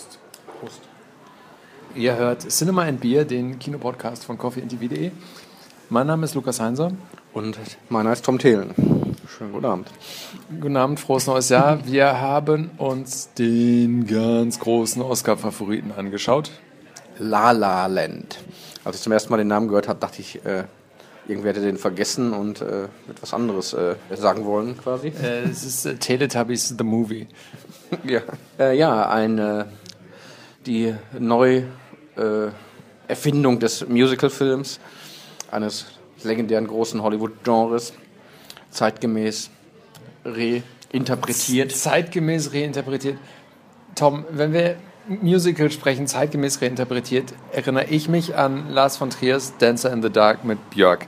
Prost. Prost. Ihr hört Cinema and Beer, den Kinopodcast von coffeeandtv.de. Mein Name ist Lukas Heinser. Und meiner ist Tom Thelen. Schönen guten Abend. Guten Abend, frohes neues Jahr. Wir haben uns den ganz großen Oscar-Favoriten angeschaut. La La Land. Als ich zum ersten Mal den Namen gehört habe, dachte ich, äh, irgendwer hätte den vergessen und äh, etwas anderes äh, sagen wollen, quasi. Äh, es ist äh, Teletubbies The Movie. ja, äh, ja eine, die Neuerfindung des Musicalfilms, eines legendären großen Hollywood-Genres, zeitgemäß reinterpretiert. Zeitgemäß reinterpretiert. Tom, wenn wir Musical sprechen, zeitgemäß reinterpretiert, erinnere ich mich an Lars von Triers Dancer in the Dark mit Björk.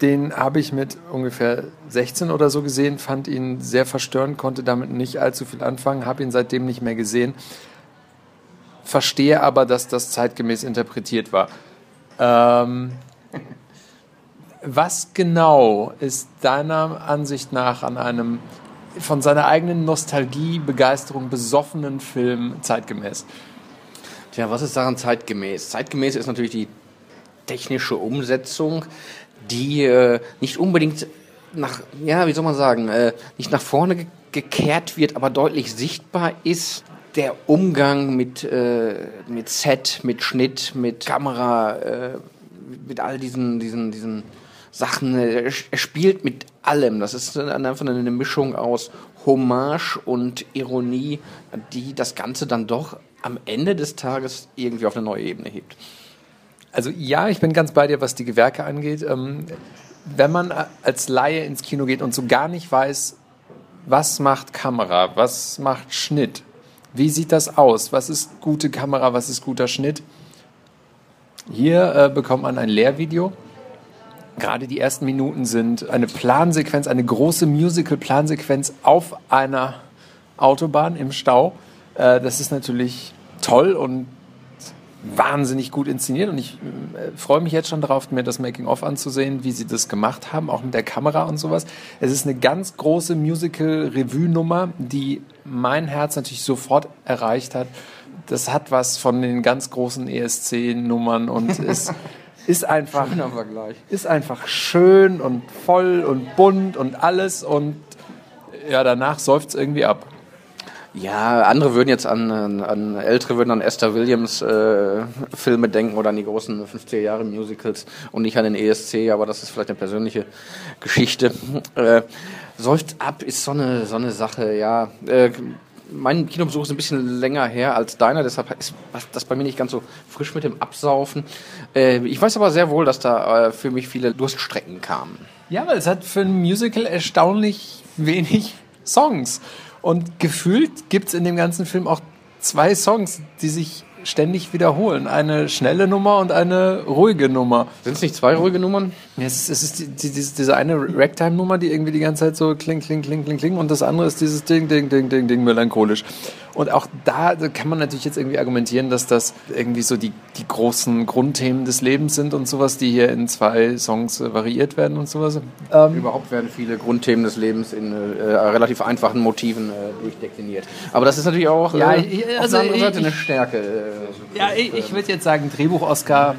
Den habe ich mit ungefähr 16 oder so gesehen, fand ihn sehr verstörend, konnte damit nicht allzu viel anfangen, habe ihn seitdem nicht mehr gesehen. Verstehe aber, dass das zeitgemäß interpretiert war. Ähm, was genau ist deiner Ansicht nach an einem von seiner eigenen Nostalgie, Begeisterung besoffenen Film zeitgemäß? Tja, was ist daran zeitgemäß? Zeitgemäß ist natürlich die technische Umsetzung, die äh, nicht unbedingt nach, ja, wie soll man sagen, äh, nicht nach vorne gekehrt wird, aber deutlich sichtbar ist. Der Umgang mit, äh, mit Set, mit Schnitt, mit Kamera, äh, mit all diesen, diesen, diesen Sachen. Er spielt mit allem. Das ist einfach eine Mischung aus Hommage und Ironie, die das Ganze dann doch am Ende des Tages irgendwie auf eine neue Ebene hebt. Also ja, ich bin ganz bei dir, was die Gewerke angeht. Ähm, wenn man als Laie ins Kino geht und so gar nicht weiß, was macht Kamera, was macht Schnitt, wie sieht das aus, was ist gute Kamera, was ist guter Schnitt, hier äh, bekommt man ein Lehrvideo. Gerade die ersten Minuten sind eine Plansequenz, eine große Musical-Plansequenz auf einer Autobahn im Stau. Äh, das ist natürlich toll und wahnsinnig gut inszeniert und ich äh, freue mich jetzt schon darauf, mir das Making-of anzusehen, wie sie das gemacht haben, auch mit der Kamera und sowas. Es ist eine ganz große Musical-Revue-Nummer, die mein Herz natürlich sofort erreicht hat. Das hat was von den ganz großen ESC-Nummern und ist ist einfach, ist einfach schön und voll und bunt und alles und ja, danach säuft es irgendwie ab. Ja, andere würden jetzt an, an, ältere würden an Esther Williams äh, Filme denken oder an die großen 50er Jahre Musicals und nicht an den ESC, aber das ist vielleicht eine persönliche Geschichte. Äh, säuft ab ist so eine, so eine Sache, ja. Äh, mein Kinobesuch ist ein bisschen länger her als deiner, deshalb ist das bei mir nicht ganz so frisch mit dem Absaufen. Äh, ich weiß aber sehr wohl, dass da äh, für mich viele Durststrecken kamen. Ja, weil es hat für ein Musical erstaunlich wenig Songs. Und gefühlt gibt es in dem ganzen Film auch zwei Songs, die sich ständig wiederholen. Eine schnelle Nummer und eine ruhige Nummer. Sind es nicht zwei ruhige Nummern? Ja, es ist, es ist die, die, diese eine Ragtime-Nummer, die irgendwie die ganze Zeit so kling, kling, kling, kling, kling. Und das andere ist dieses Ding, Ding, Ding, Ding, Ding, melancholisch. Und auch da kann man natürlich jetzt irgendwie argumentieren, dass das irgendwie so die, die großen Grundthemen des Lebens sind und sowas, die hier in zwei Songs äh, variiert werden und sowas. Ähm Überhaupt werden viele Grundthemen des Lebens in äh, relativ einfachen Motiven äh, durchdekliniert. Aber das ist natürlich auch ja, äh, also auf der anderen Seite eine Stärke. Äh, ja, ich, ich würde jetzt sagen, Drehbuch-Oscar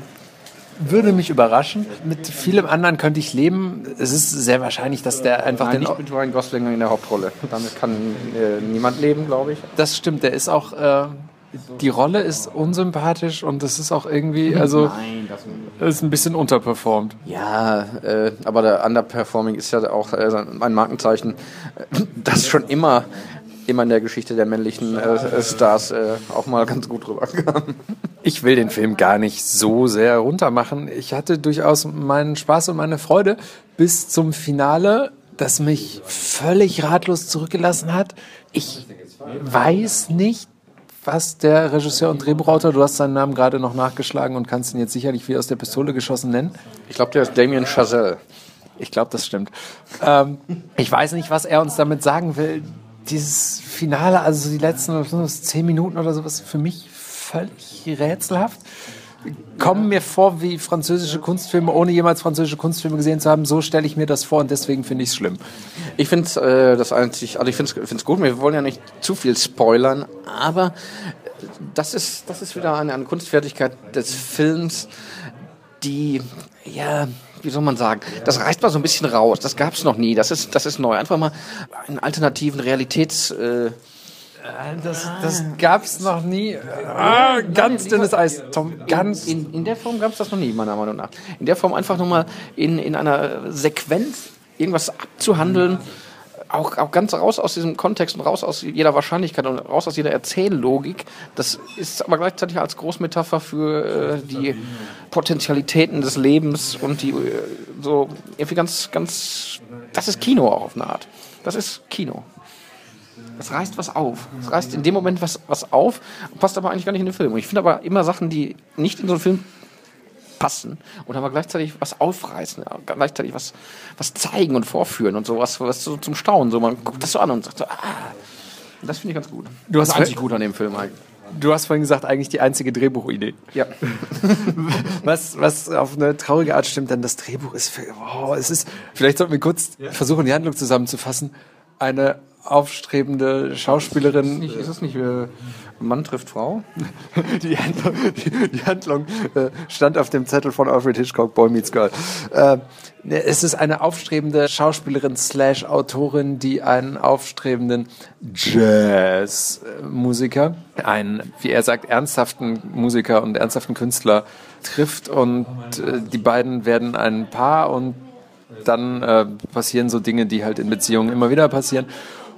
würde mich überraschen. Mit vielem anderen könnte ich leben. Es ist sehr wahrscheinlich, dass der einfach Nein, den. Nicht mit Ryan Gosling in der Hauptrolle. Damit kann äh, niemand leben, glaube ich. Das stimmt. Der ist auch. Äh, die Rolle ist unsympathisch und das ist auch irgendwie, also Nein, das ist ein bisschen unterperformt. Ja, äh, aber der Underperforming ist ja auch äh, ein Markenzeichen, das schon immer immer in der Geschichte der männlichen äh, Stars äh, auch mal ganz gut rüberkam. Ich will den Film gar nicht so sehr runtermachen. Ich hatte durchaus meinen Spaß und meine Freude bis zum Finale, das mich völlig ratlos zurückgelassen hat. Ich weiß nicht, was der Regisseur und Drehbuchautor, du hast seinen Namen gerade noch nachgeschlagen und kannst ihn jetzt sicherlich wie aus der Pistole geschossen nennen. Ich glaube, der ist Damien Chazelle. Ich glaube, das stimmt. Ähm, ich weiß nicht, was er uns damit sagen will dieses Finale, also die letzten zehn Minuten oder sowas, für mich völlig rätselhaft. Kommen mir vor wie französische Kunstfilme, ohne jemals französische Kunstfilme gesehen zu haben. So stelle ich mir das vor und deswegen finde ich es schlimm. Ich finde es äh, das einzig, also ich finde es gut. Wir wollen ja nicht zu viel spoilern, aber das ist, das ist wieder eine, eine Kunstfertigkeit des Films, die, ja, wie soll man sagen, das reißt mal so ein bisschen raus. Das gab es noch nie. Das ist, das ist neu. Einfach mal einen alternativen Realitäts... Äh, das, das gab es noch nie. Ah, ganz dünnes Eis, Tom. Ganz. In, in der Form gab es das noch nie, meiner Meinung nach. In der Form einfach nochmal in, in einer Sequenz irgendwas abzuhandeln, auch, auch ganz raus aus diesem Kontext und raus aus jeder Wahrscheinlichkeit und raus aus jeder Erzähllogik. Das ist aber gleichzeitig als Großmetapher für äh, die Potentialitäten des Lebens und die äh, so irgendwie ganz, ganz. Das ist Kino auch auf eine Art. Das ist Kino. Es reißt was auf. Es reißt in dem Moment was, was auf, passt aber eigentlich gar nicht in den Film. Ich finde aber immer Sachen, die nicht in so einen Film passen und aber gleichzeitig was aufreißen, gleichzeitig was, was zeigen und vorführen und sowas, was so zum Staunen. So, man guckt das so an und sagt so, ah, das finde ich ganz gut. Du hast das einzig gut an dem Film eigentlich. Du hast vorhin gesagt, eigentlich die einzige Drehbuchidee. Ja. was, was auf eine traurige Art stimmt, denn das Drehbuch ist, für, oh, es ist, vielleicht sollten wir kurz versuchen, die Handlung zusammenzufassen. Eine aufstrebende Schauspielerin. Ist, ist es nicht äh, Mann trifft Frau? die Handlung, die, die Handlung äh, stand auf dem Zettel von Alfred Hitchcock, Boy Meets Girl. Äh, es ist eine aufstrebende Schauspielerin slash Autorin, die einen aufstrebenden Jazzmusiker, einen, wie er sagt, ernsthaften Musiker und ernsthaften Künstler trifft und äh, die beiden werden ein Paar und dann äh, passieren so Dinge, die halt in Beziehungen immer wieder passieren.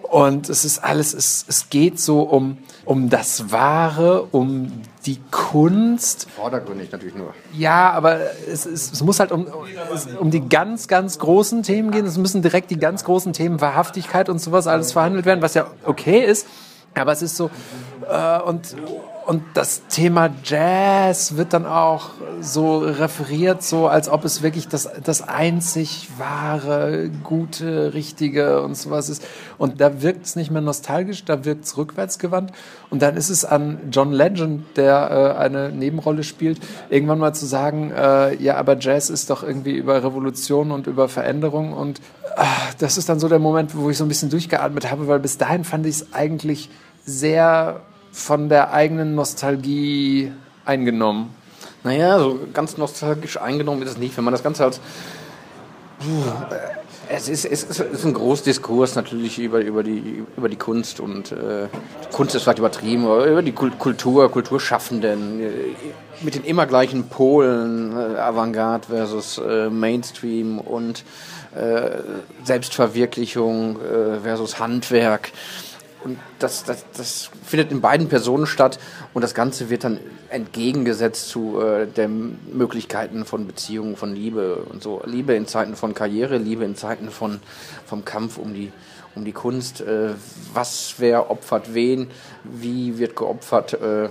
Und es ist alles, es, es geht so um, um das Wahre, um die Kunst. Vordergründig natürlich nur. Ja, aber es, es, es muss halt um, um die ganz, ganz großen Themen gehen. Es müssen direkt die ganz großen Themen Wahrhaftigkeit und sowas alles verhandelt werden, was ja okay ist. Aber es ist so, äh, und, und das Thema Jazz wird dann auch so referiert, so als ob es wirklich das, das einzig wahre, gute, richtige und sowas ist. Und da wirkt es nicht mehr nostalgisch, da wirkt es rückwärtsgewandt. Und dann ist es an John Legend, der äh, eine Nebenrolle spielt, irgendwann mal zu sagen, äh, ja, aber Jazz ist doch irgendwie über Revolution und über Veränderung. Und äh, das ist dann so der Moment, wo ich so ein bisschen durchgeatmet habe, weil bis dahin fand ich es eigentlich sehr von der eigenen Nostalgie eingenommen. Naja, so ganz nostalgisch eingenommen ist es nicht, wenn man das Ganze als. Es ist, es ist ein Großdiskurs natürlich über, über, die, über die Kunst und äh, Kunst ist vielleicht übertrieben, aber über die Kultur, Kulturschaffenden, äh, mit den immer gleichen Polen, äh, Avantgarde versus äh, Mainstream und äh, Selbstverwirklichung äh, versus Handwerk. Und das, das, das findet in beiden Personen statt und das Ganze wird dann entgegengesetzt zu äh, den Möglichkeiten von Beziehungen, von Liebe und so. Liebe in Zeiten von Karriere, Liebe in Zeiten von, vom Kampf um die, um die Kunst. Äh, was, wer opfert wen, wie wird geopfert. Äh.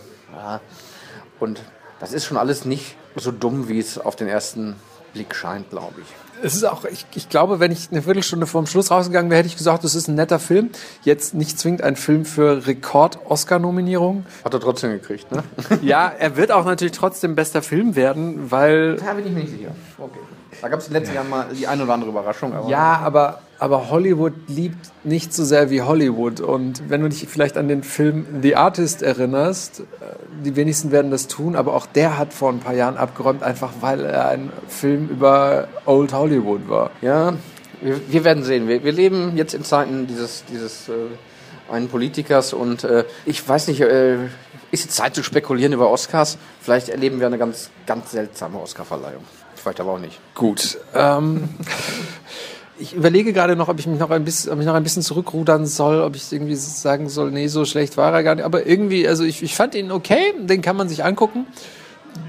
Und das ist schon alles nicht so dumm, wie es auf den ersten Blick scheint, glaube ich es ist auch, ich, ich glaube, wenn ich eine Viertelstunde vorm Schluss rausgegangen wäre, hätte ich gesagt, das ist ein netter Film. Jetzt nicht zwingend ein Film für Rekord-Oscar-Nominierung. Hat er trotzdem gekriegt, ne? ja, er wird auch natürlich trotzdem bester Film werden, weil. Da bin ich mir nicht sicher. Okay. Da gab es in den letzten Jahren mal die eine oder andere Überraschung. Aber ja, aber, aber Hollywood liebt nicht so sehr wie Hollywood. Und wenn du dich vielleicht an den Film The Artist erinnerst, äh, die wenigsten werden das tun, aber auch der hat vor ein paar Jahren abgeräumt, einfach weil er ein Film über Old Hollywood war. Ja, wir, wir werden sehen. Wir, wir, leben jetzt in Zeiten dieses, dieses äh, einen Politikers und äh, ich weiß nicht, äh, ist jetzt Zeit zu spekulieren über Oscars. Vielleicht erleben wir eine ganz, ganz seltsame Oscarverleihung. Vielleicht aber auch nicht. Gut. Ähm, ich überlege gerade noch, ob ich mich noch ein bisschen, ob ich noch ein bisschen zurückrudern soll, ob ich irgendwie sagen soll, nee, so schlecht war er gar nicht. Aber irgendwie, also ich, ich fand ihn okay, den kann man sich angucken.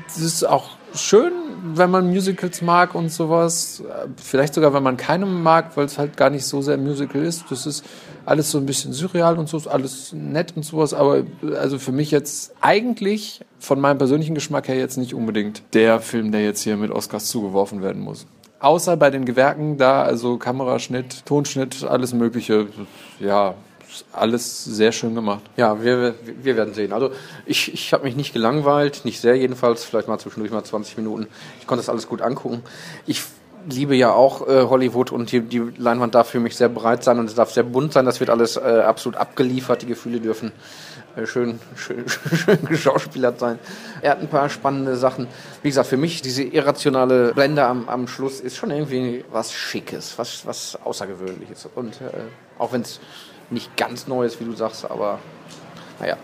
Das ist auch schön, wenn man Musicals mag und sowas. Vielleicht sogar, wenn man keinen mag, weil es halt gar nicht so sehr Musical ist. Das ist alles so ein bisschen surreal und so, ist alles nett und sowas. Aber also für mich jetzt eigentlich von meinem persönlichen Geschmack her jetzt nicht unbedingt der Film, der jetzt hier mit Oscars zugeworfen werden muss. Außer bei den Gewerken da, also Kameraschnitt, Tonschnitt, alles Mögliche. Ja, alles sehr schön gemacht. Ja, wir, wir werden sehen. Also ich, ich habe mich nicht gelangweilt, nicht sehr jedenfalls, vielleicht mal zwischendurch mal 20 Minuten. Ich konnte das alles gut angucken. Ich liebe ja auch äh, Hollywood und die, die Leinwand darf für mich sehr breit sein und es darf sehr bunt sein. Das wird alles äh, absolut abgeliefert. Die Gefühle dürfen schön, schön, schön geschauspielert sein. Er hat ein paar spannende Sachen. Wie gesagt, für mich diese irrationale Blende am, am Schluss ist schon irgendwie was Schickes, was, was Außergewöhnliches. Und äh, auch wenn es nicht ganz neu ist, wie du sagst, aber naja,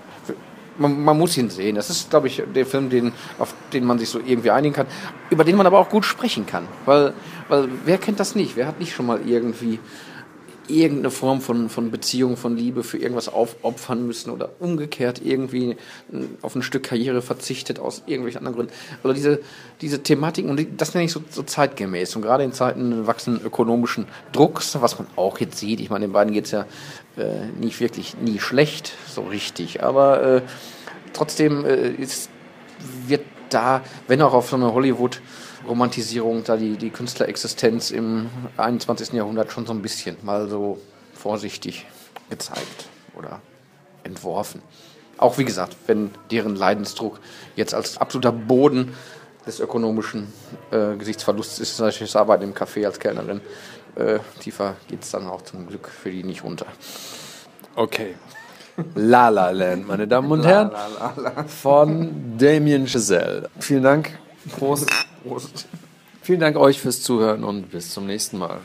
man, man, muss ihn sehen. Das ist, glaube ich, der Film, den, auf den man sich so irgendwie einigen kann, über den man aber auch gut sprechen kann. Weil, weil wer kennt das nicht? Wer hat nicht schon mal irgendwie irgendeine Form von, von Beziehung, von Liebe für irgendwas aufopfern müssen oder umgekehrt irgendwie auf ein Stück Karriere verzichtet aus irgendwelchen anderen Gründen. Also diese, diese Thematiken, und das nenne ich so, so zeitgemäß. Und gerade in Zeiten wachsenden ökonomischen Drucks, was man auch jetzt sieht, ich meine, den beiden geht es ja äh, nicht wirklich nie schlecht, so richtig, aber äh, trotzdem äh, ist, wird da, wenn auch auf so eine Hollywood- Romantisierung, da die, die Künstlerexistenz im 21. Jahrhundert schon so ein bisschen mal so vorsichtig gezeigt oder entworfen. Auch wie gesagt, wenn deren Leidensdruck jetzt als absoluter Boden des ökonomischen äh, Gesichtsverlusts ist, natürlich das Arbeiten im Café als Kellnerin, äh, tiefer geht es dann auch zum Glück für die nicht runter. Okay. La La Land, meine Damen und Herren, la, la, la, von Damien Chazelle. Vielen Dank. Prost. Prost. Vielen Dank euch fürs Zuhören und bis zum nächsten Mal.